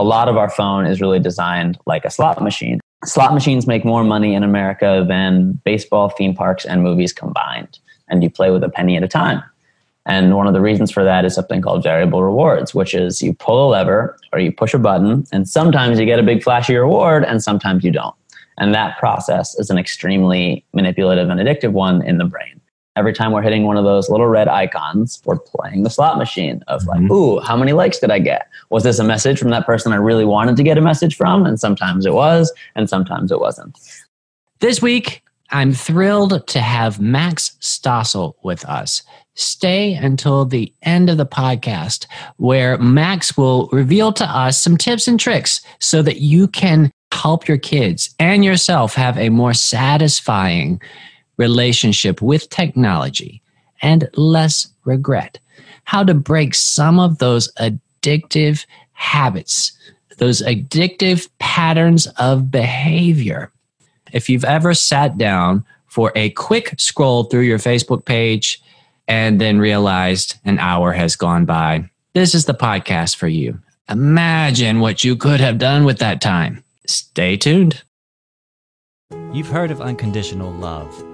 a lot of our phone is really designed like a slot machine. Slot machines make more money in America than baseball, theme parks, and movies combined. And you play with a penny at a time. And one of the reasons for that is something called variable rewards, which is you pull a lever or you push a button, and sometimes you get a big flashy reward, and sometimes you don't. And that process is an extremely manipulative and addictive one in the brain every time we're hitting one of those little red icons, we're playing the slot machine of like, mm-hmm. ooh, how many likes did I get? Was this a message from that person I really wanted to get a message from? And sometimes it was, and sometimes it wasn't. This week, I'm thrilled to have Max Stossel with us. Stay until the end of the podcast, where Max will reveal to us some tips and tricks so that you can help your kids and yourself have a more satisfying relationship with technology, and less regret. How to break some of those addictive habits, those addictive patterns of behavior. If you've ever sat down for a quick scroll through your Facebook page and then realized an hour has gone by, this is the podcast for you. Imagine what you could have done with that time. Stay tuned. You've heard of unconditional love.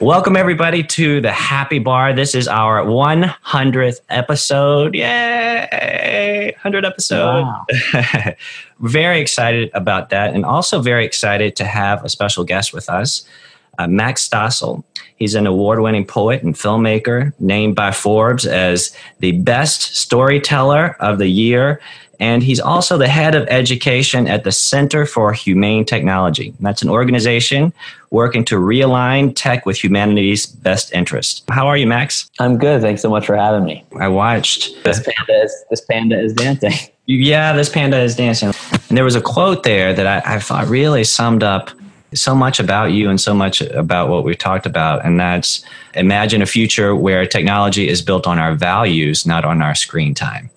Welcome, everybody, to the Happy Bar. This is our 100th episode. Yay! 100 episode. Wow. very excited about that, and also very excited to have a special guest with us, uh, Max Stossel. He's an award winning poet and filmmaker, named by Forbes as the best storyteller of the year and he's also the head of education at the Center for Humane Technology. That's an organization working to realign tech with humanity's best interest. How are you, Max? I'm good. Thanks so much for having me. I watched. This panda is this panda is dancing. Yeah, this panda is dancing. And there was a quote there that I, I thought really summed up so much about you and so much about what we've talked about. And that's imagine a future where technology is built on our values, not on our screen time.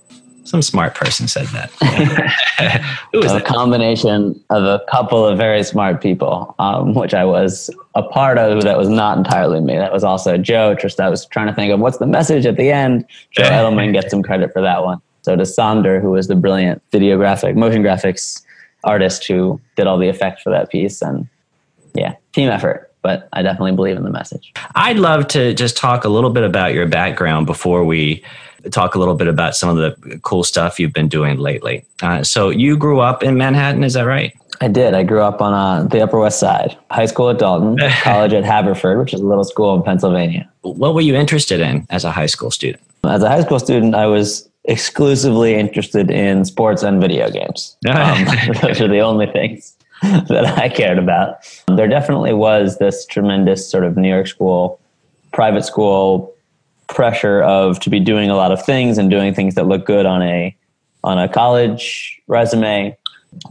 Some smart person said that. Who was a that? combination of a couple of very smart people, um, which I was a part of. That was not entirely me. That was also Joe. Just I was trying to think of what's the message at the end. Joe Edelman gets some credit for that one. So to Sander, who was the brilliant videographic, motion graphics artist who did all the effects for that piece, and yeah, team effort but I definitely believe in the message. I'd love to just talk a little bit about your background before we talk a little bit about some of the cool stuff you've been doing lately. Uh, so you grew up in Manhattan, is that right? I did. I grew up on uh, the Upper West Side. High school at Dalton, college at Haverford, which is a little school in Pennsylvania. What were you interested in as a high school student? As a high school student, I was exclusively interested in sports and video games. Um, those are the only things that I cared about. There definitely was this tremendous sort of New York school, private school pressure of to be doing a lot of things and doing things that look good on a on a college resume.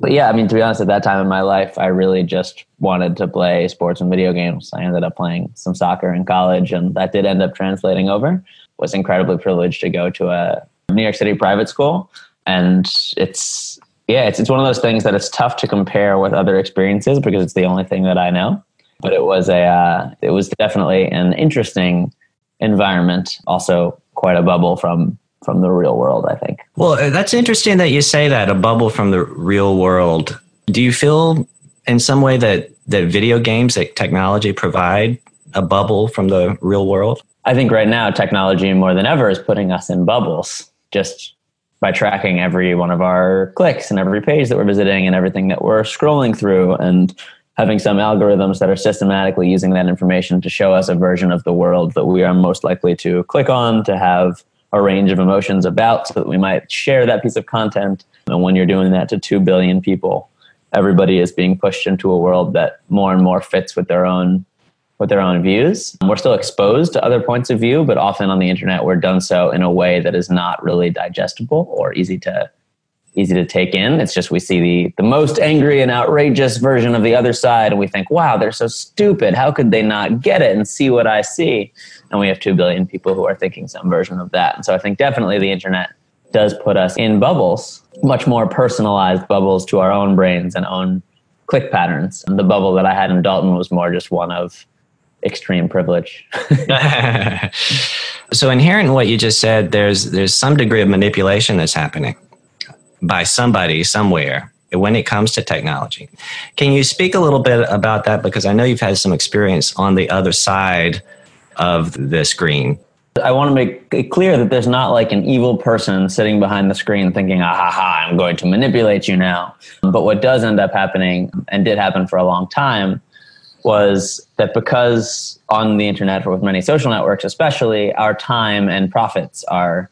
But yeah, I mean, to be honest, at that time in my life, I really just wanted to play sports and video games. I ended up playing some soccer in college, and that did end up translating over. Was incredibly privileged to go to a New York City private school, and it's yeah, it's it's one of those things that it's tough to compare with other experiences because it's the only thing that I know. But it was a uh, it was definitely an interesting environment, also quite a bubble from from the real world, I think. Well, uh, that's interesting that you say that a bubble from the real world. Do you feel in some way that that video games, that technology provide a bubble from the real world? I think right now technology more than ever is putting us in bubbles just by tracking every one of our clicks and every page that we're visiting and everything that we're scrolling through and having some algorithms that are systematically using that information to show us a version of the world that we are most likely to click on to have a range of emotions about so that we might share that piece of content. And when you're doing that to 2 billion people, everybody is being pushed into a world that more and more fits with their own with their own views. We're still exposed to other points of view, but often on the internet, we're done so in a way that is not really digestible or easy to easy to take in. It's just we see the the most angry and outrageous version of the other side, and we think, "Wow, they're so stupid. How could they not get it and see what I see?" And we have two billion people who are thinking some version of that. And so I think definitely the internet does put us in bubbles, much more personalized bubbles to our own brains and own click patterns. And the bubble that I had in Dalton was more just one of extreme privilege. so inherent in what you just said, there's there's some degree of manipulation that's happening by somebody somewhere when it comes to technology. Can you speak a little bit about that? Because I know you've had some experience on the other side of the screen. I want to make it clear that there's not like an evil person sitting behind the screen thinking, ah, ha, ha, I'm going to manipulate you now. But what does end up happening, and did happen for a long time, was that because on the internet or with many social networks especially our time and profits are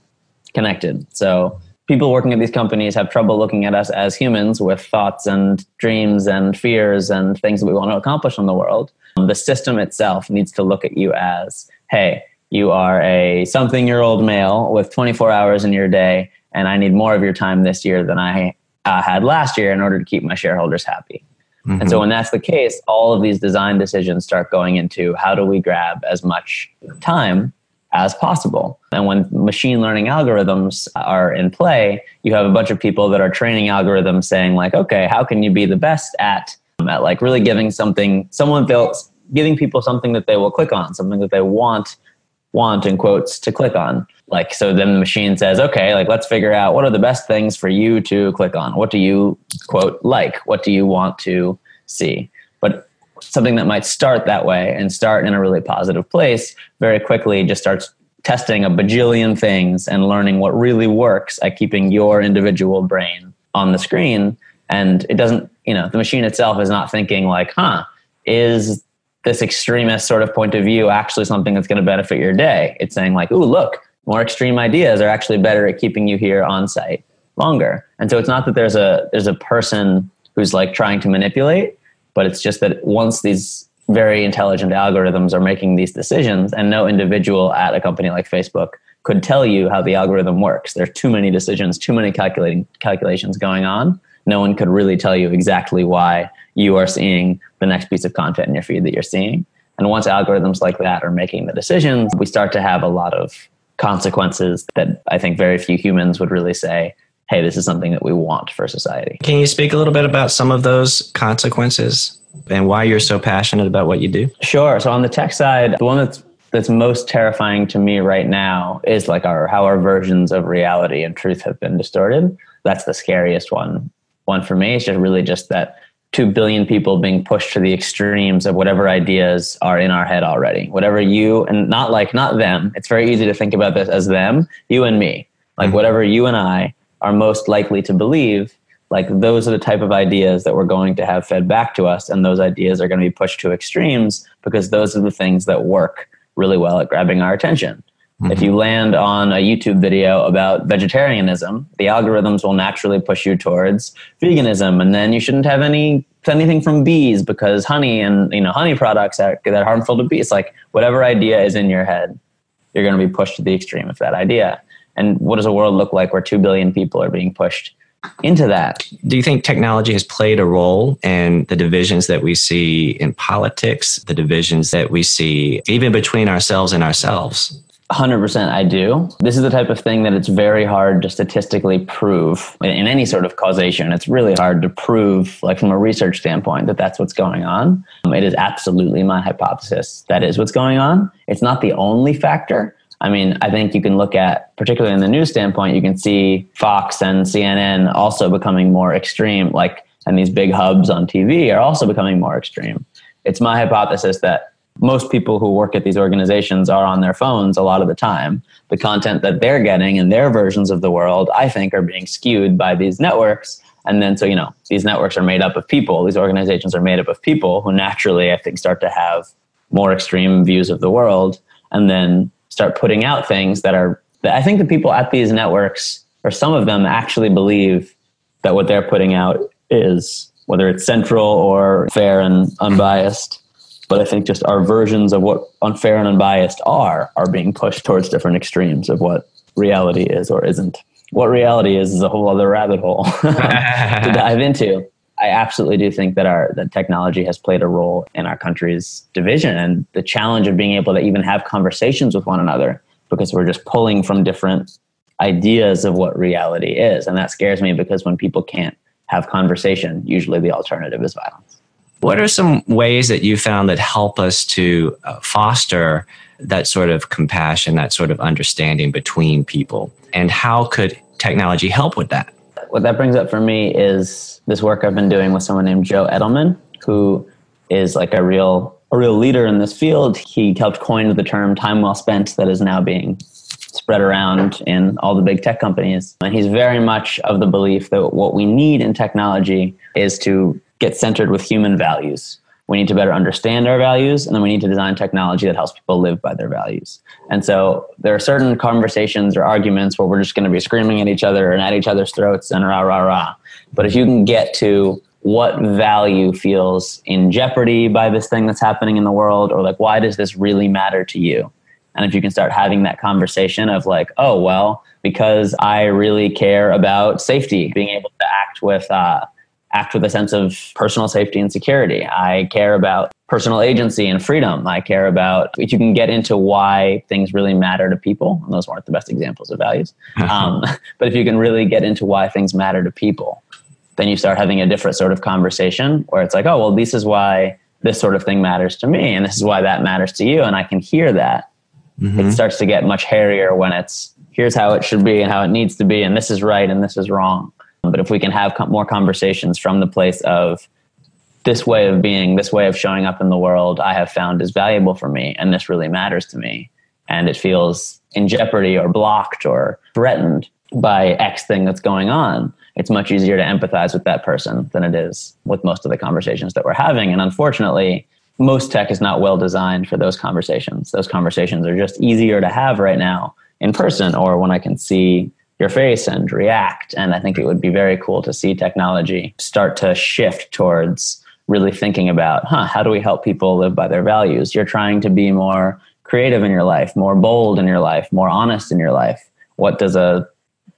connected so people working at these companies have trouble looking at us as humans with thoughts and dreams and fears and things that we want to accomplish in the world the system itself needs to look at you as hey you are a something year old male with 24 hours in your day and i need more of your time this year than i uh, had last year in order to keep my shareholders happy Mm-hmm. And so when that's the case, all of these design decisions start going into how do we grab as much time as possible. And when machine learning algorithms are in play, you have a bunch of people that are training algorithms saying like, okay, how can you be the best at at like really giving something someone feels giving people something that they will click on, something that they want want in quotes to click on. Like, so then the machine says, okay, like, let's figure out what are the best things for you to click on? What do you, quote, like? What do you want to see? But something that might start that way and start in a really positive place very quickly just starts testing a bajillion things and learning what really works at keeping your individual brain on the screen. And it doesn't, you know, the machine itself is not thinking like, huh, is this extremist sort of point of view actually something that's going to benefit your day? It's saying like, ooh, look, more extreme ideas are actually better at keeping you here on site longer. And so it's not that there's a there's a person who's like trying to manipulate, but it's just that once these very intelligent algorithms are making these decisions and no individual at a company like Facebook could tell you how the algorithm works. There are too many decisions, too many calculating calculations going on. No one could really tell you exactly why you are seeing the next piece of content in your feed that you're seeing. And once algorithms like that are making the decisions, we start to have a lot of consequences that I think very few humans would really say, hey, this is something that we want for society. Can you speak a little bit about some of those consequences and why you're so passionate about what you do? Sure. So on the tech side, the one that's that's most terrifying to me right now is like our how our versions of reality and truth have been distorted. That's the scariest one. One for me. is just really just that 2 billion people being pushed to the extremes of whatever ideas are in our head already. Whatever you, and not like, not them. It's very easy to think about this as them, you and me. Like mm-hmm. whatever you and I are most likely to believe, like those are the type of ideas that we're going to have fed back to us. And those ideas are going to be pushed to extremes because those are the things that work really well at grabbing our attention. Mm-hmm. If you land on a YouTube video about vegetarianism, the algorithms will naturally push you towards veganism, and then you shouldn't have any anything from bees because honey and you know honey products are that are harmful to bees. Like whatever idea is in your head, you're going to be pushed to the extreme of that idea. And what does a world look like where two billion people are being pushed into that. Do you think technology has played a role in the divisions that we see in politics, the divisions that we see even between ourselves and ourselves? 100% I do. This is the type of thing that it's very hard to statistically prove in any sort of causation. It's really hard to prove, like from a research standpoint, that that's what's going on. Um, it is absolutely my hypothesis that is what's going on. It's not the only factor. I mean, I think you can look at, particularly in the news standpoint, you can see Fox and CNN also becoming more extreme, like, and these big hubs on TV are also becoming more extreme. It's my hypothesis that most people who work at these organizations are on their phones a lot of the time. The content that they're getting in their versions of the world, I think, are being skewed by these networks. And then, so, you know, these networks are made up of people, these organizations are made up of people who naturally, I think, start to have more extreme views of the world and then start putting out things that are, I think the people at these networks, or some of them, actually believe that what they're putting out is, whether it's central or fair and unbiased But I think just our versions of what unfair and unbiased are are being pushed towards different extremes of what reality is or isn't. What reality is is a whole other rabbit hole to dive into. I absolutely do think that our that technology has played a role in our country's division and the challenge of being able to even have conversations with one another because we're just pulling from different ideas of what reality is. And that scares me because when people can't have conversation, usually the alternative is violence. What are some ways that you found that help us to uh, foster that sort of compassion, that sort of understanding between people? And how could technology help with that? What that brings up for me is this work I've been doing with someone named Joe Edelman, who is like a real a real leader in this field. He helped coin the term time well spent that is now being spread around in all the big tech companies. And he's very much of the belief that what we need in technology is to get centered with human values. We need to better understand our values, and then we need to design technology that helps people live by their values. And so there are certain conversations or arguments where we're just going to be screaming at each other and at each other's throats and rah, rah, rah. But if you can get to what value feels in jeopardy by this thing that's happening in the world, or like, why does this really matter to you? And if you can start having that conversation of like, oh, well, because I really care about safety, being able to act with, uh, act with a sense of personal safety and security. I care about personal agency and freedom. I care about if you can get into why things really matter to people. And those weren't the best examples of values. Um, but if you can really get into why things matter to people, then you start having a different sort of conversation where it's like, oh, well, this is why this sort of thing matters to me, and this is why that matters to you, and I can hear that mm-hmm. it starts to get much hairier when it's here's how it should be and how it needs to be, and this is right and this is wrong. But if we can have more conversations from the place of this way of being, this way of showing up in the world, I have found is valuable for me, and this really matters to me, and it feels in jeopardy or blocked or threatened by X thing that's going on, it's much easier to empathize with that person than it is with most of the conversations that we're having. And unfortunately, most tech is not well designed for those conversations. Those conversations are just easier to have right now in person or when I can see your face and react. And I think it would be very cool to see technology start to shift towards really thinking about, huh, how do we help people live by their values? You're trying to be more creative in your life, more bold in your life, more honest in your life. What does a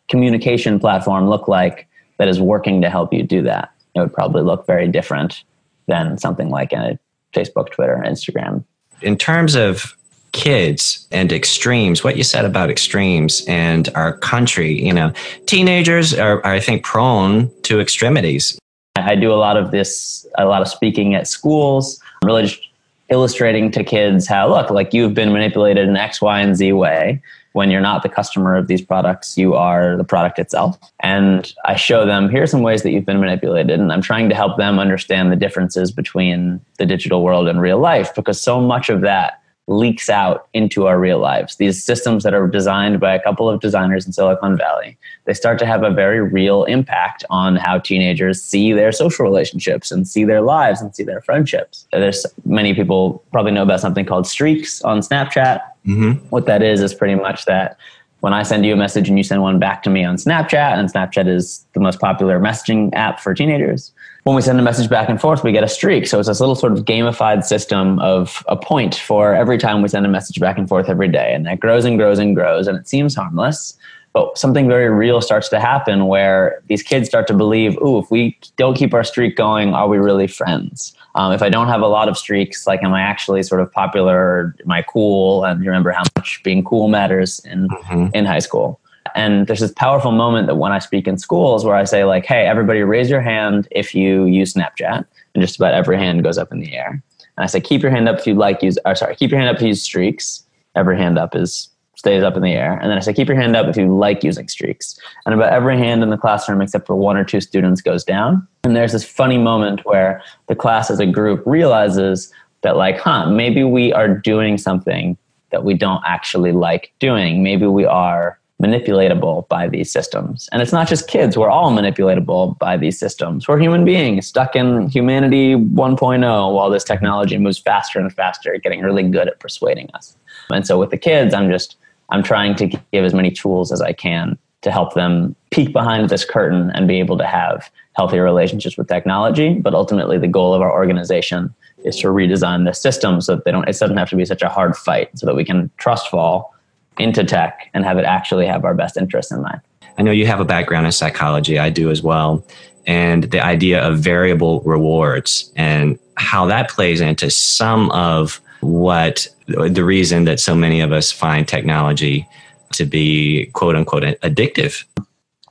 communication platform look like that is working to help you do that? It would probably look very different than something like a Facebook, Twitter, Instagram. In terms of kids and extremes, what you said about extremes and our country, you know, teenagers are, are I think, prone to extremities. I do a lot of this, a lot of speaking at schools, really just illustrating to kids how, look, like you've been manipulated in X, Y, and Z way when you're not the customer of these products, you are the product itself. And I show them here are some ways that you've been manipulated. And I'm trying to help them understand the differences between the digital world and real life because so much of that leaks out into our real lives. These systems that are designed by a couple of designers in Silicon Valley, they start to have a very real impact on how teenagers see their social relationships and see their lives and see their friendships. There's many people probably know about something called streaks on Snapchat. Mm-hmm. What that is is pretty much that when I send you a message and you send one back to me on Snapchat, and Snapchat is the most popular messaging app for teenagers, when we send a message back and forth, we get a streak. So it's this little sort of gamified system of a point for every time we send a message back and forth every day. And that grows and grows and grows, and it seems harmless. But something very real starts to happen where these kids start to believe, ooh, if we don't keep our streak going, are we really friends? Um, if I don't have a lot of streaks, like, am I actually sort of popular? Am I cool? And you remember how much being cool matters in mm-hmm. in high school. And there's this powerful moment that when I speak in schools where I say like, "Hey, everybody, raise your hand if you use Snapchat," and just about every hand goes up in the air. And I say, "Keep your hand up if you like use." Or sorry, keep your hand up if you use streaks. Every hand up is stays up in the air. And then I say, keep your hand up if you like using streaks. And about every hand in the classroom, except for one or two students, goes down. And there's this funny moment where the class as a group realizes that, like, huh, maybe we are doing something that we don't actually like doing. Maybe we are manipulatable by these systems. And it's not just kids, we're all manipulatable by these systems. We're human beings stuck in humanity 1.0 while this technology moves faster and faster, getting really good at persuading us. And so with the kids, I'm just I'm trying to give as many tools as I can to help them peek behind this curtain and be able to have healthier relationships with technology. But ultimately, the goal of our organization is to redesign the system so that they don't it doesn't have to be such a hard fight so that we can trust fall into tech and have it actually have our best interests in mind. I know you have a background in psychology, I do as well. And the idea of variable rewards and how that plays into some of what the reason that so many of us find technology to be quote unquote addictive.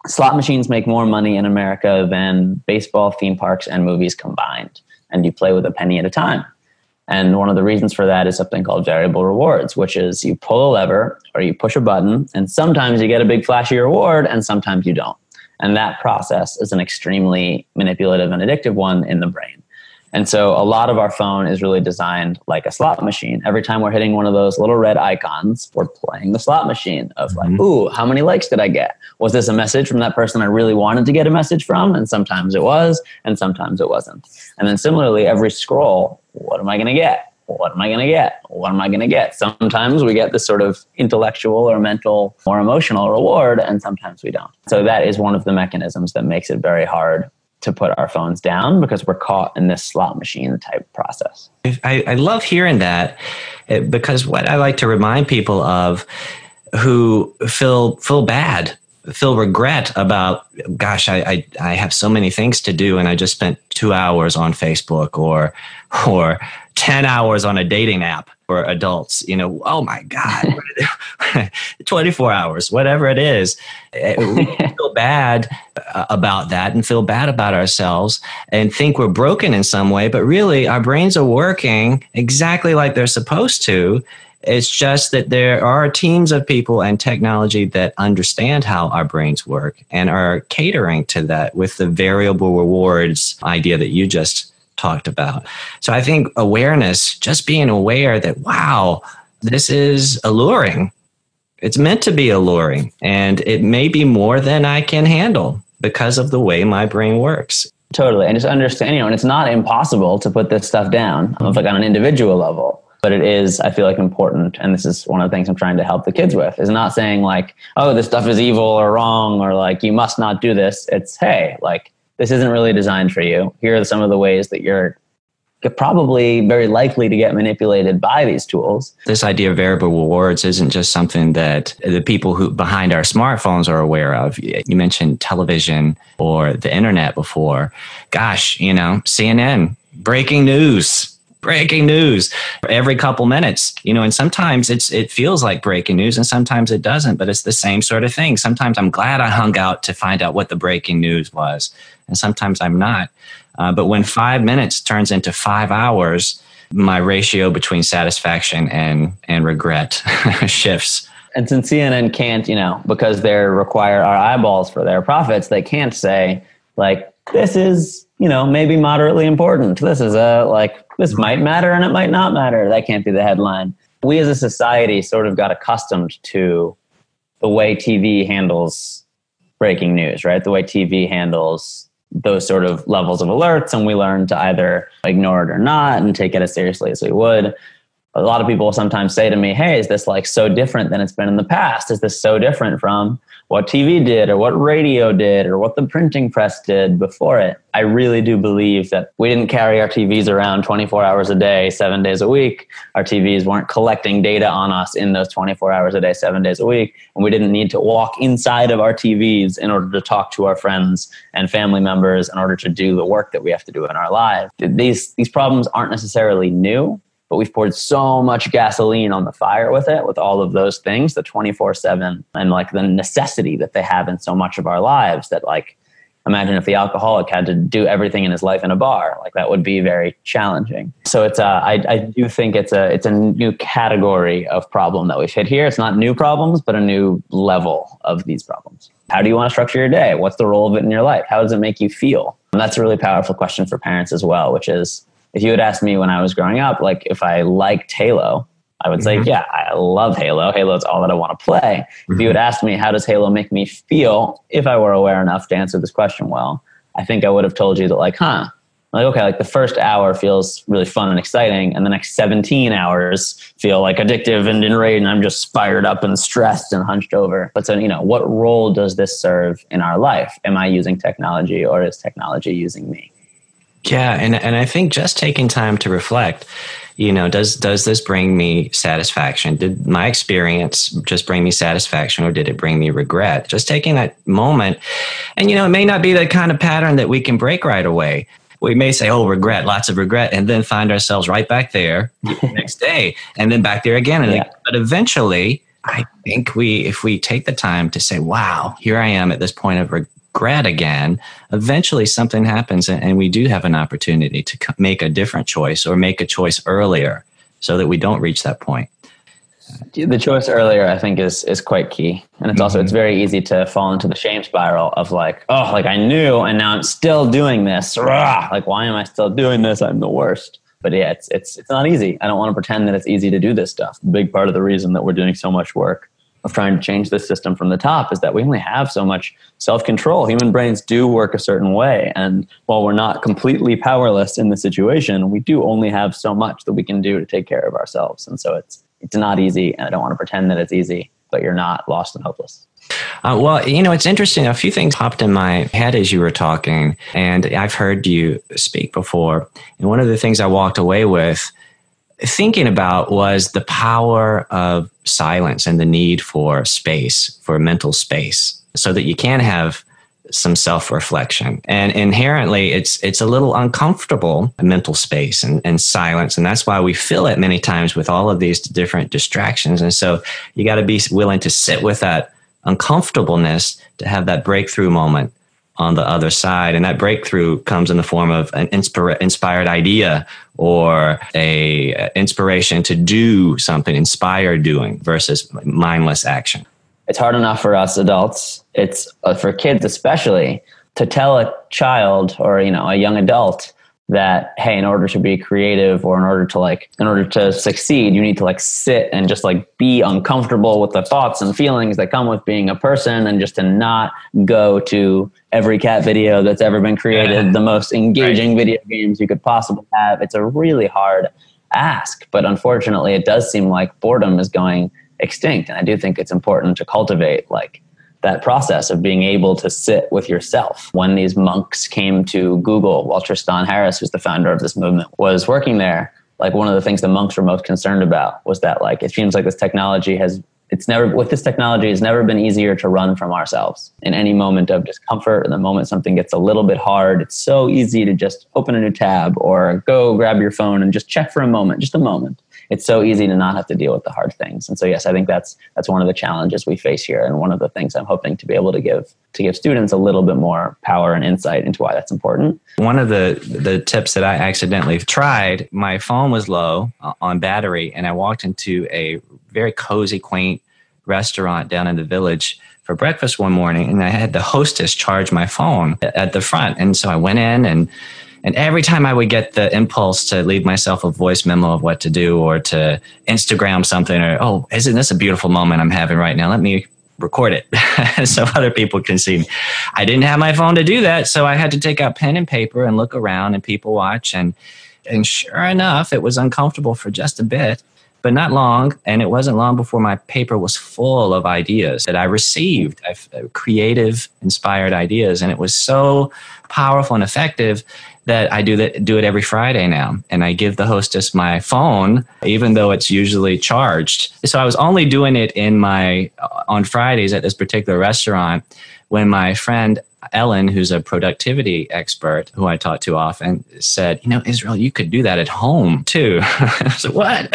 Slot machines make more money in America than baseball, theme parks, and movies combined. And you play with a penny at a time. And one of the reasons for that is something called variable rewards, which is you pull a lever or you push a button, and sometimes you get a big flashy reward, and sometimes you don't. And that process is an extremely manipulative and addictive one in the brain. And so a lot of our phone is really designed like a slot machine. Every time we're hitting one of those little red icons, we're playing the slot machine of like, mm-hmm. ooh, how many likes did I get? Was this a message from that person I really wanted to get a message from? And sometimes it was, and sometimes it wasn't. And then similarly, every scroll, what am I going to get? What am I going to get? What am I going to get? Sometimes we get this sort of intellectual or mental or emotional reward, and sometimes we don't. So that is one of the mechanisms that makes it very hard to put our phones down because we're caught in this slot machine type process. I, I love hearing that eh, because what I like to remind people of who feel feel bad feel regret about gosh I, I, I have so many things to do and i just spent two hours on facebook or or 10 hours on a dating app for adults you know oh my god 24 hours whatever it is. Eh, we feel bad uh, about that and feel bad about ourselves and think we're broken in some way but really our brains are working exactly like they're supposed to it's just that there are teams of people and technology that understand how our brains work and are catering to that with the variable rewards idea that you just talked about. So I think awareness, just being aware that, wow, this is alluring. It's meant to be alluring and it may be more than I can handle because of the way my brain works. Totally. And just understand, you know, and it's not impossible to put this stuff down, like on an individual level but it is i feel like important and this is one of the things i'm trying to help the kids with is not saying like oh this stuff is evil or wrong or like you must not do this it's hey like this isn't really designed for you here are some of the ways that you're probably very likely to get manipulated by these tools. This idea of variable rewards isn't just something that the people who behind our smartphones are aware of. You mentioned television or the internet before. Gosh, you know, CNN, breaking news, breaking news every couple minutes you know and sometimes it's it feels like breaking news and sometimes it doesn't but it's the same sort of thing. Sometimes i'm glad i hung out to find out what the breaking news was and sometimes i'm not. Uh, but when five minutes turns into five hours my ratio between satisfaction and and regret shifts. And since cnn can't you know because they require our eyeballs for their profits they can't say like this is you know maybe moderately important. This is a like this might matter and it might not matter. That can't be the headline. We as a society sort of got accustomed to the way TV handles breaking news, right? The way TV handles those sort of levels of alerts, and we learn to either ignore it or not and take it as seriously as we would. A lot of people sometimes say to me, Hey, is this like so different than it's been in the past? Is this so different from what TV did or what radio did or what the printing press did before it. I really do believe that we didn't carry our TVs around 24 hours a day, seven days a week. Our TVs weren't collecting data on us in those 24 hours a day, seven days a week. And we didn't need to walk inside of our TVs in order to talk to our friends and family members in order to do the work that we have to do in our lives. These, these problems aren't necessarily new but we've poured so much gasoline on the fire with it with all of those things the 24-7 and like the necessity that they have in so much of our lives that like imagine if the alcoholic had to do everything in his life in a bar like that would be very challenging. So it's uh, I, I do think it's a it's a new category of problem that we've hit here. It's not new problems but a new level of these problems. How do you want to structure your day? What's the role of it in your life? How does it make you feel? And that's a really powerful question for parents as well which is if you had asked me when I was growing up, like if I liked Halo, I would say, mm-hmm. yeah, I love Halo. Halo is all that I want to play. Mm-hmm. If you had asked me, how does Halo make me feel? If I were aware enough to answer this question well, I think I would have told you that, like, huh, like, okay, like the first hour feels really fun and exciting, and the next 17 hours feel like addictive and enraged, and I'm just fired up and stressed and hunched over. But so, you know, what role does this serve in our life? Am I using technology or is technology using me? Yeah, and and I think just taking time to reflect, you know, does does this bring me satisfaction? Did my experience just bring me satisfaction or did it bring me regret? Just taking that moment and you know, it may not be the kind of pattern that we can break right away. We may say, "Oh, regret, lots of regret," and then find ourselves right back there the next day, and then back there again. And Yeah. But eventually, I think we, if we take the time to say, "Wow, here I am at this point of regret again," eventually something happens, and, we do have an opportunity to make a different choice or make a choice earlier, so that we don't reach that point. the choice earlier i think is is quite key. And it's also it's mm-hmm. very easy to fall into the shame spiral of like oh like i knew and now i'm still doing this. Rah! like why am i still doing this? I'm the worst. But yeah it's it's it's not easy. I don't want to pretend that it's easy to do this stuff. Big part of the reason that we're doing so much work of trying to change the system from the top is that we only have so much self-control. Human brains do work a certain way. And while we're not completely powerless in the situation we do only have so much that we can do to take care of ourselves. And so it's it's not easy. And i don't want to pretend that it's easy but you're not lost and hopeless. Uh, well, you know, it's interesting. A few things popped in my head as you were talking, and I've heard you speak before. And one of the things I walked away with thinking about was the power of silence and the need for space, for mental space, so that you can have some self-reflection. And inherently it's it's a little uncomfortable mental space and, and silence and that's why we fill it many times with all of these different distractions. And so you got to be willing to sit with that uncomfortableness to have that breakthrough moment on the other side. And that breakthrough comes in the form of an inspired idea or a inspiration to do something, inspired doing versus mindless action. it's hard enough for us adults it's uh, for kids especially to tell a child or you know a young adult that hey in order to be creative or in order to like in order to succeed you need to like sit and just like be uncomfortable with the thoughts and feelings that come with being a person and just to not go to every cat video that's ever been created the most engaging video games you could possibly have. It's a really hard ask but unfortunately it does seem like boredom is going extinct and i do think it's important to cultivate like that process of being able to sit with yourself. When these monks came to Google, while Tristan Harris, who's the founder of this movement, was working there, like one of the things the monks were most concerned about was that like it seems like this technology has it's never with this technology it's never been easier to run from ourselves in any moment of discomfort in the moment something gets a little bit hard it's so easy to just open a new tab or go grab your phone and just check for a moment just a moment it's so easy to not have to deal with the hard things and so yes i think that's that's one of the challenges we face here and one of the things i'm hoping to be able to give to give students a little bit more power and insight into why that's important One of the the tips that I accidentally tried, my phone was low uh, on battery, and I walked into a very cozy, quaint restaurant down in the village for breakfast one morning, and I had the hostess charge my phone at the front, and so I went in and. And every time I would get the impulse to leave myself a voice memo of what to do or to Instagram something or, oh, isn't this a beautiful moment I'm having right now? Let me record it so other people can see me. I didn't have my phone to do that, so I had to take out pen and paper and look around and people watch and and sure enough, it was uncomfortable for just a bit, but not long. And it wasn't long before my paper was full of ideas that I received, I've- uh, creative, inspired ideas, and it was so powerful and effective that I do that do it every Friday now, and I give the hostess my phone, even though it's usually charged. So I was only doing it in my uh, on Fridays at this particular restaurant when my friend Ellen, who's a productivity expert who I talk to often, said, "You know, Israel, you could do that at home too." I said, "What?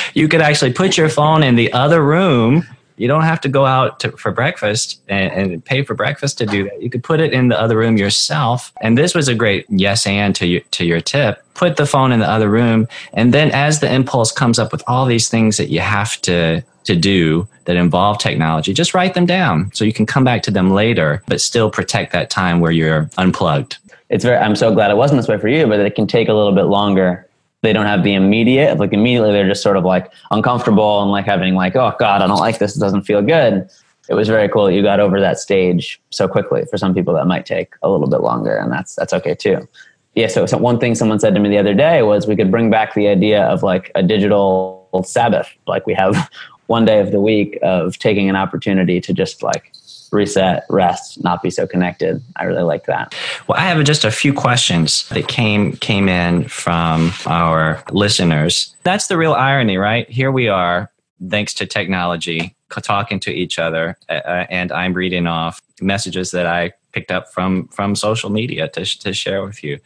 you could actually put your phone in the other room." You don't have to go out to, for breakfast and, and pay for breakfast to do that. You could put it in the other room yourself. And this was a great yes and to your, to your tip. Put the phone in the other room. And then as the impulse comes up with all these things that you have to, to do that involve technology, just write them down so you can come back to them later, but still protect that time where you're unplugged. it's very i'm so glad it wasn't this way for you but it can take a little bit longer they don't have the immediate like immediately they're just sort of like uncomfortable and like having like oh god i don't like this. It doesn't feel good. It was very cool that you got over that stage so quickly for some people that might take a little bit longer and that's that's okay too. Yeah so, so one thing someone said to me the other day was we could bring back the idea of like a digital sabbath. Like we have one day of the week of taking an opportunity to just like reset, rest, not be so connected. I really like that. Well, I have just a few questions that came came in from our listeners. That's the real irony, right? Here we are, thanks to technology, talking to each other, uh, and I'm reading off messages that I picked up from from social media to to share with you.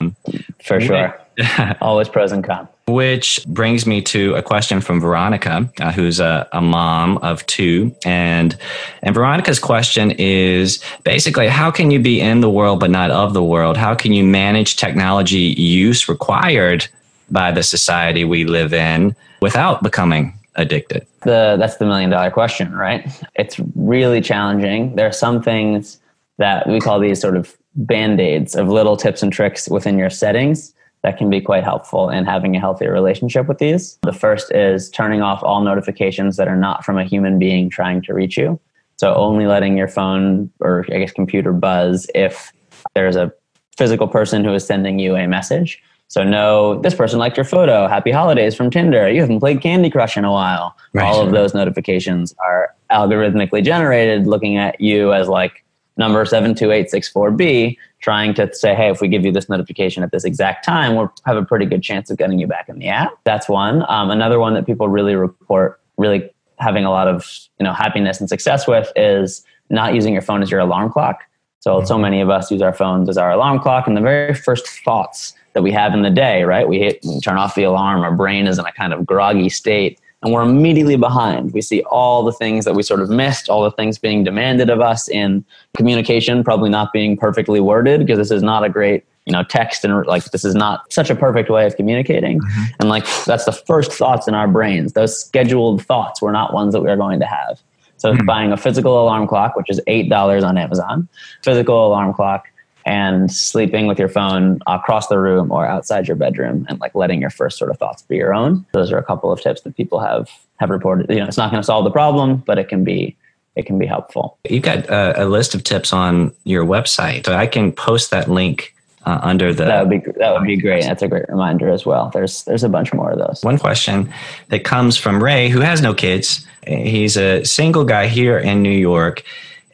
For sure, always pros and cons. Which brings me to a question from Veronica, uh, who's a, a mom of two, and and Veronica's question is basically how can you be in the world but not of the world? How can you manage technology use required by the society we live in without becoming addicted? The that's the million dollar question, right? It's really challenging. There are some things that we call these sort of band-aids of little tips and tricks within your settings that can be quite helpful in having a healthier relationship with these. The first is turning off all notifications that are not from a human being trying to reach you. So only letting your phone or I guess computer buzz if there's a physical person who is sending you a message. So no, this person liked your photo. Happy holidays from Tinder. You haven't played Candy Crush in a while. Right. All of those notifications are algorithmically generated looking at you as like number 72864B trying to say, hey, if we give you this notification at this exact time, we'll have a pretty good chance of getting you back in the app. That's one. Um, another one that people really report really having a lot of you know happiness and success with is not using your phone as your alarm clock. So so many of us use our phones as our alarm clock, and the very first thoughts that we have in the day, right? We hit, we turn off the alarm. Our brain is in a kind of groggy state and we're immediately behind. We see all the things that we sort of missed, all the things being demanded of us in communication, probably not being perfectly worded because this is not a great you know text and like this is not such a perfect way of communicating mm-hmm. and like that's the first thoughts in our brains those scheduled thoughts were not ones that we are going to have so mm-hmm. buying a physical alarm clock which is eight dollars on amazon physical alarm clock and sleeping with your phone across the room or outside your bedroom and like letting your first sort of thoughts be your own. Those are a couple of tips that people have have reported. You know, it's not going to solve the problem, but it can be it can be helpful. You've got a, a list of tips on your website, so I can post that link uh, under the. That would be that would be great. That's a great reminder as well. There's there's a bunch more of those. One question that comes from Ray, who has no kids. He's a single guy here in New York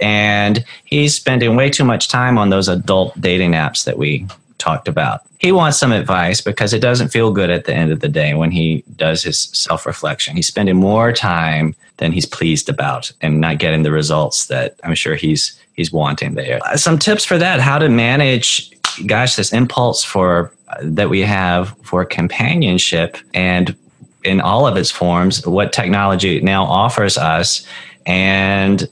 and he's spending way too much time on those adult dating apps that we talked about. He wants some advice because it doesn't feel good at the end of the day when he does his self reflection. He's spending more time than he's pleased about and not getting the results that I'm sure he's he's wanting there. Uh, some tips for that: how to manage, gosh, this impulse for uh, that we have for companionship and in all of its forms, what technology now offers us, and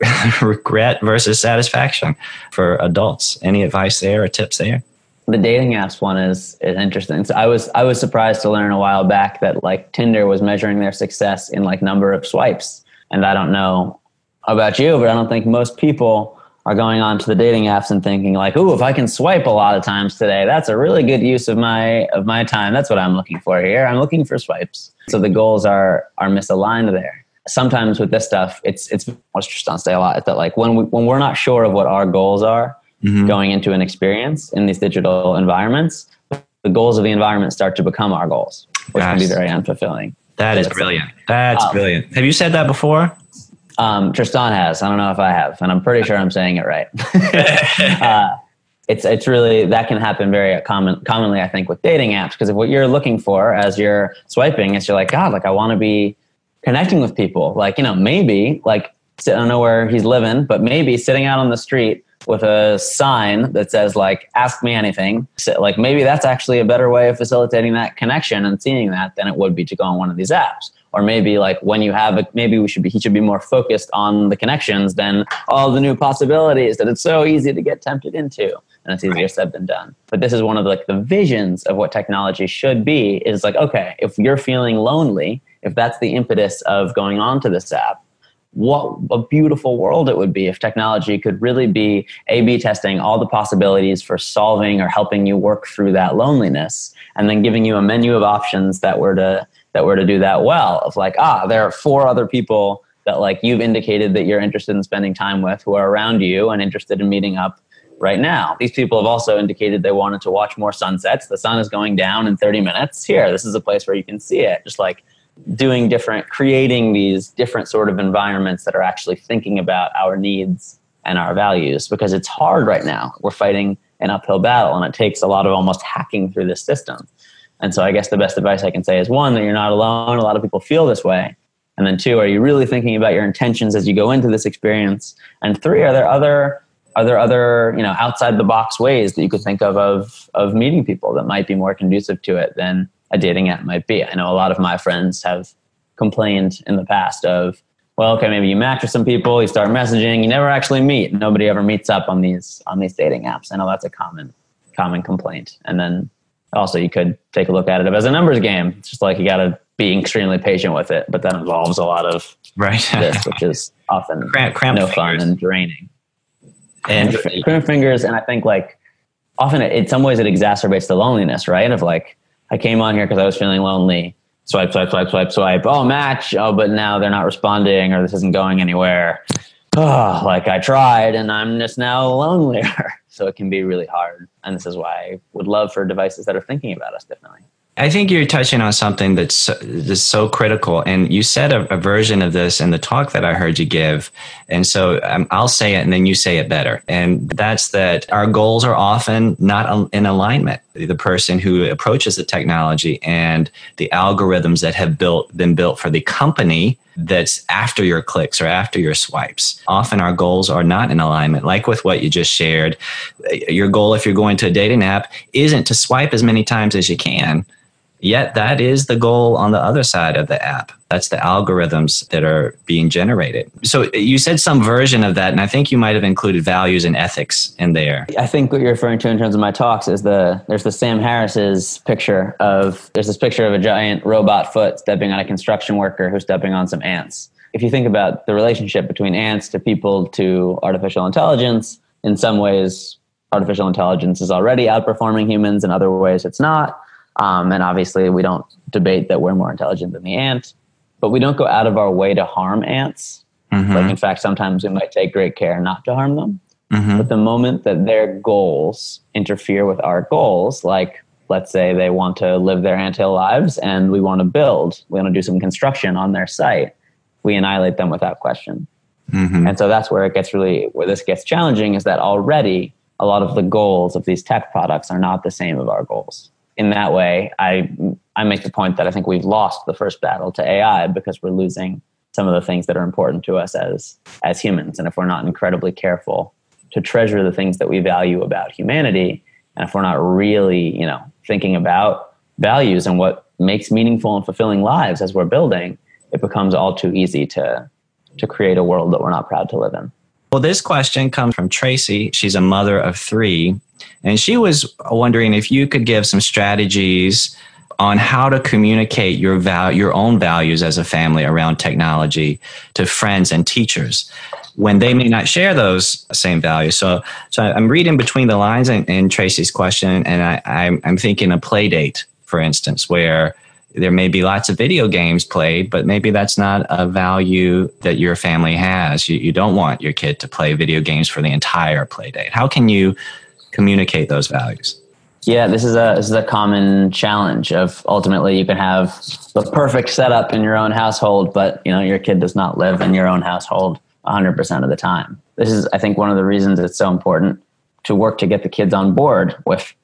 regret versus satisfaction for adults. Any advice there or tips there? The dating apps one is is interesting. So I was I was surprised to learn a while back that like Tinder was measuring their success in like number of swipes. And I don't know about you, but I don't think most people are going on to the dating apps and thinking like, "Ooh, if I can swipe a lot of times today, that's a really good use of my of my time. That's what I'm looking for here. I'm looking for swipes." So the goals are are misaligned there sometimes with this stuff, it's it's what's just on stay a lot. It's that like when we when we're not sure of what our goals are mm-hmm. going into an experience in these digital environments, the goals of the environment start to become our goals, which Gosh. can be very unfulfilling. That is brilliant. That's um, brilliant. Have you said that before? Um, Tristan has. I don't know if I have, and I'm pretty sure I'm saying it right. uh, it's it's really that can happen very common commonly I think with dating apps because if what you're looking for as you're swiping is you're like God like I want to be connecting with people. Like, you know, maybe like I don't know where he's living, but maybe sitting out on the street with a sign that says like ask me anything. So, like maybe that's actually a better way of facilitating that connection and seeing that than it would be to go on one of these apps. Or maybe like when you have a maybe we should be he should be more focused on the connections than all the new possibilities that it's so easy to get tempted into and it's easier said than done. But this is one of the, like the visions of what technology should be is like okay if you're feeling lonely if that's the impetus of going on to this app, what a beautiful world it would be if technology could really be A B testing all the possibilities for solving or helping you work through that loneliness and then giving you a menu of options that were to that were to do that well of like ah there are four other people that like you've indicated that you're interested in spending time with who are around you and interested in meeting up right now. These people have also indicated they wanted to watch more sunsets. The sun is going down in 30 minutes. Here, this is a place where you can see it. Just like doing different, creating these different sort of environments that are actually thinking about our needs and our values because it's hard right now. We're fighting an uphill battle and it takes a lot of almost hacking through this system. And so I guess the best advice I can say is one, that you're not alone. A lot of people feel this way. And then two, are you really thinking about your intentions as you go into this experience? And three, are there other are there other you know outside the box ways that you could think of of of meeting people that might be more conducive to it than a dating app might be? I know a lot of my friends have complained in the past of well, okay, maybe you match with some people, you start messaging, you never actually meet. Nobody ever meets up on these on these dating apps. I know that's a common common complaint. And then also you could take a look at it as a numbers game. It's just like you got to be extremely patient with it, but that involves a lot of right this, which is often Cramp, cramp no fingers. fun and draining. And Cramp fingers, and I think like often it, in some ways it exacerbates the loneliness, right? Of like I came on here because I was feeling lonely. Swipe, swipe, swipe, swipe, swipe. Oh, match. Oh, but now they're not responding, or this isn't going anywhere. Oh, like I tried, and I'm just now lonelier. So it can be really hard. And this is why I would love for devices that are thinking about us differently. I think you're touching on something that's so, that's so critical. And you said a, a, version of this in the talk that I heard you give. And so um, I'll say it and then you say it better. And that's that our goals are often not in alignment. The person who approaches the technology and the algorithms that have built been built for the company that's after your clicks or after your swipes. Often our goals are not in alignment. Like with what you just shared, your goal if you're going to a dating app isn't to swipe as many times as you can Yet that is the goal on the other side of the app. That's the algorithms that are being generated. So you said some version of that, and I think you might have included values and ethics in there. I think what you're referring to in terms of my talks is the there's the Sam Harris's picture of there's this picture of a giant robot foot stepping on a construction worker who's stepping on some ants. If you think about the relationship between ants to people to artificial intelligence, in some ways artificial intelligence is already outperforming humans, in other ways it's not um, and obviously, we don't debate that we're more intelligent than the ant, but we don't go out of our way to harm ants. Mm-hmm. Like, in fact, sometimes we might take great care not to harm them. Mm-hmm. But the moment that their goals interfere with our goals, like let's say they want to live their anthill lives and we want to build, we want to do some construction on their site, we annihilate them without question. Mm-hmm. And so that's where it gets really, where this gets challenging is that already a lot of the goals of these tech products are not the same of our goals in that way, I I make the point that I think we've lost the first battle to AI because we're losing some of the things that are important to us as as humans. And if we're not incredibly careful to treasure the things that we value about humanity, and if we're not really, you know, thinking about values and what makes meaningful and fulfilling lives as we're building, it becomes all too easy to to create a world that we're not proud to live in. Well, this question comes from Tracy. She's a mother of three. And she was wondering if you could give some strategies on how to communicate your val- your own values as a family around technology to friends and teachers when they may not share those same values. So, so I'm reading between the lines in, in Tracy's question, and I, I'm, I'm thinking a play date, for instance, where there may be lots of video games played, but maybe that's not a value that your family has. You, you don't want your kid to play video games for the entire play date. How can you communicate those values? Yeah, this is a this is a common challenge of ultimately you can have the perfect setup in your own household, but you know your kid does not live in your own household 100% of the time. This is I think one of the reasons it's so important to work to get the kids on board with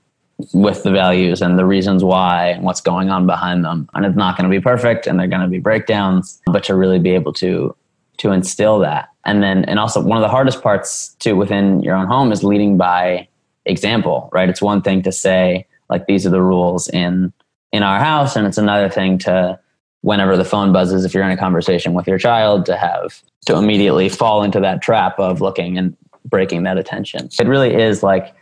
with the values and the reasons why and what's going on behind them. And it's not going to be perfect and there're going to be breakdowns, but to really be able to to instill that. And then and also one of the hardest parts too within your own home is leading by example, right? It's one thing to say like these are the rules in in our house, and it's another thing to whenever the phone buzzes, if you're in a conversation with your child, to have to immediately fall into that trap of looking and breaking that attention. It really is like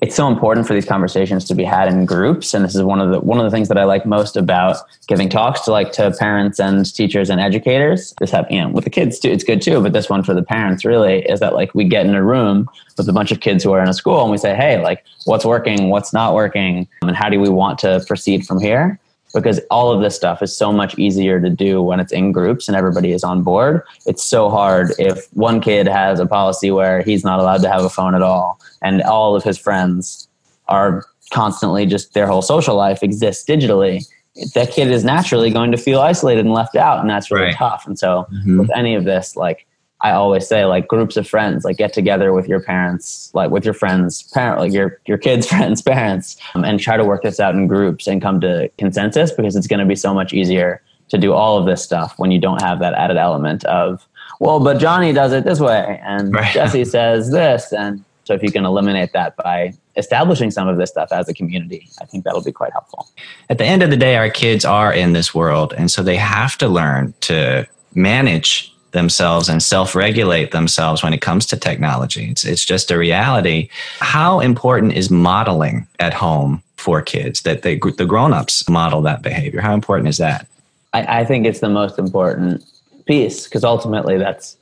it's so important for these conversations to be had in groups and this is one of the one of the things that I like most about giving talks to like to parents and teachers and educators this have you know with the kids too it's good too but this one for the parents really is that like we get in a room with a bunch of kids who are in a school and we say hey like what's working? What's not working? And how do we want to proceed from here because all of this stuff is so much easier to do when it's in groups and everybody is on board. It's so hard if one kid has a policy where he's not allowed to have a phone at all and all of his friends are constantly just their whole social life exists digitally. That kid is naturally going to feel isolated and left out, and that's really right. tough. And so, mm-hmm. with any of this, like I always say like groups of friends, like get together with your parents, like with your friends, parent, like your your kids' friends' parents, um, and try to work this out in groups and come to consensus because it's going to be so much easier to do all of this stuff when you don't have that added element of well, but Johnny does it this way, and right. Jesse says this, and so if you can eliminate that by establishing some of this stuff as a community, I think that'll be quite helpful. At the end of the day, our kids are in this world, and so they have to learn to manage themselves and self-regulate themselves when it comes to technology. It's, it's just a reality. How important is modeling at home for kids that they, the grown-ups model that behavior? How important is that? I, I think it's the most important piece because ultimately that's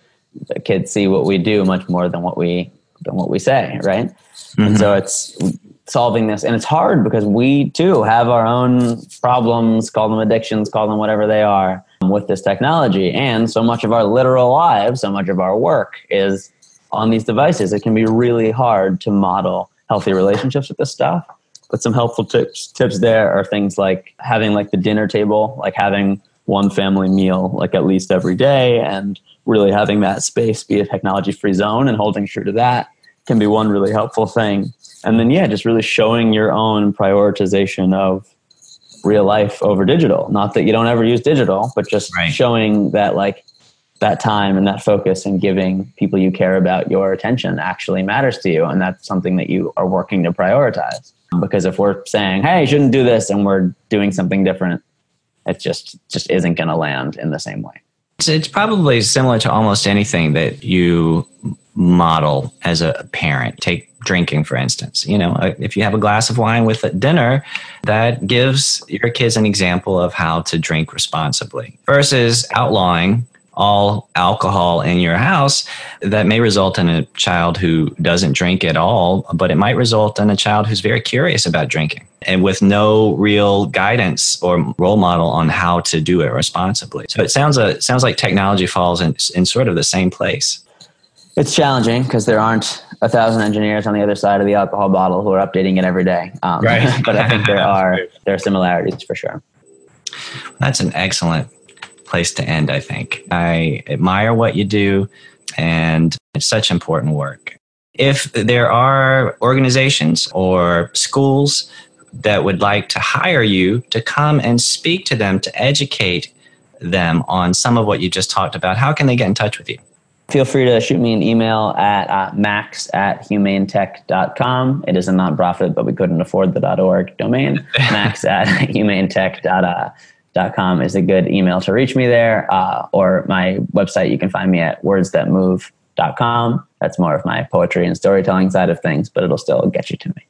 the kids see what we do much more than what we than what we say, right? Mm-hmm. And so it's solving this and it's hard because we too have our own problems, call them addictions, call them whatever they are with this technology. And so much of our literal lives, so much of our work is on these devices. It can be really hard to model healthy relationships with this stuff. But some helpful tips tips there are things like having like the dinner table, like having one family meal like at least every day and really having that space be a technology free zone and holding true to that can be one really helpful thing. And then yeah, just really showing your own prioritization of real life over digital. Not that you don't ever use digital, but just right. showing that like that time and that focus and giving people you care about your attention actually matters to you. And that's something that you are working to prioritize. Because if we're saying, hey, you shouldn't do this, and we're doing something different, it just just isn't going to land in the same way. It's probably similar to almost anything that you model as a parent. Take drinking, for instance. You know, uh, if you have a glass of wine with dinner, that gives your kids an example of how to drink responsibly versus outlawing all alcohol in your house that may result in a child who doesn't drink at all but it might result in a child who's very curious about drinking and with no real guidance or role model on how to do it responsibly so it sounds a, uh, sounds like technology falls in, in sort of the same place it's challenging because there aren't a thousand engineers on the other side of the alcohol bottle who are updating it every day. Um, right. but I think there are there are similarities for sure. That's an excellent place to end. I think I admire what you do, and it's such important work. If there are organizations or schools that would like to hire you to come and speak to them to educate them on some of what you just talked about, how can they get in touch with you? Feel free to shoot me an email at uh, max at humanetech.com. It is a nonprofit, but we couldn't afford the .org domain. max at humanetech.com is a good email to reach me there. Uh, or my website, you can find me at wordsthatmove.com. That's more of my poetry and storytelling side of things, but it'll still get you to me.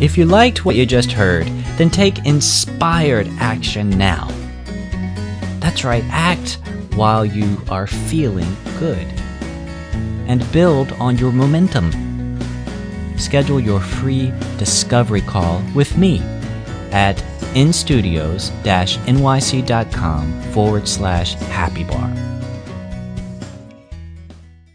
If you liked what you just heard, then take inspired action now that's right, act while you are feeling good. And build on your momentum. Schedule your free discovery call with me at instudios-nyc.com forward slash happy bar.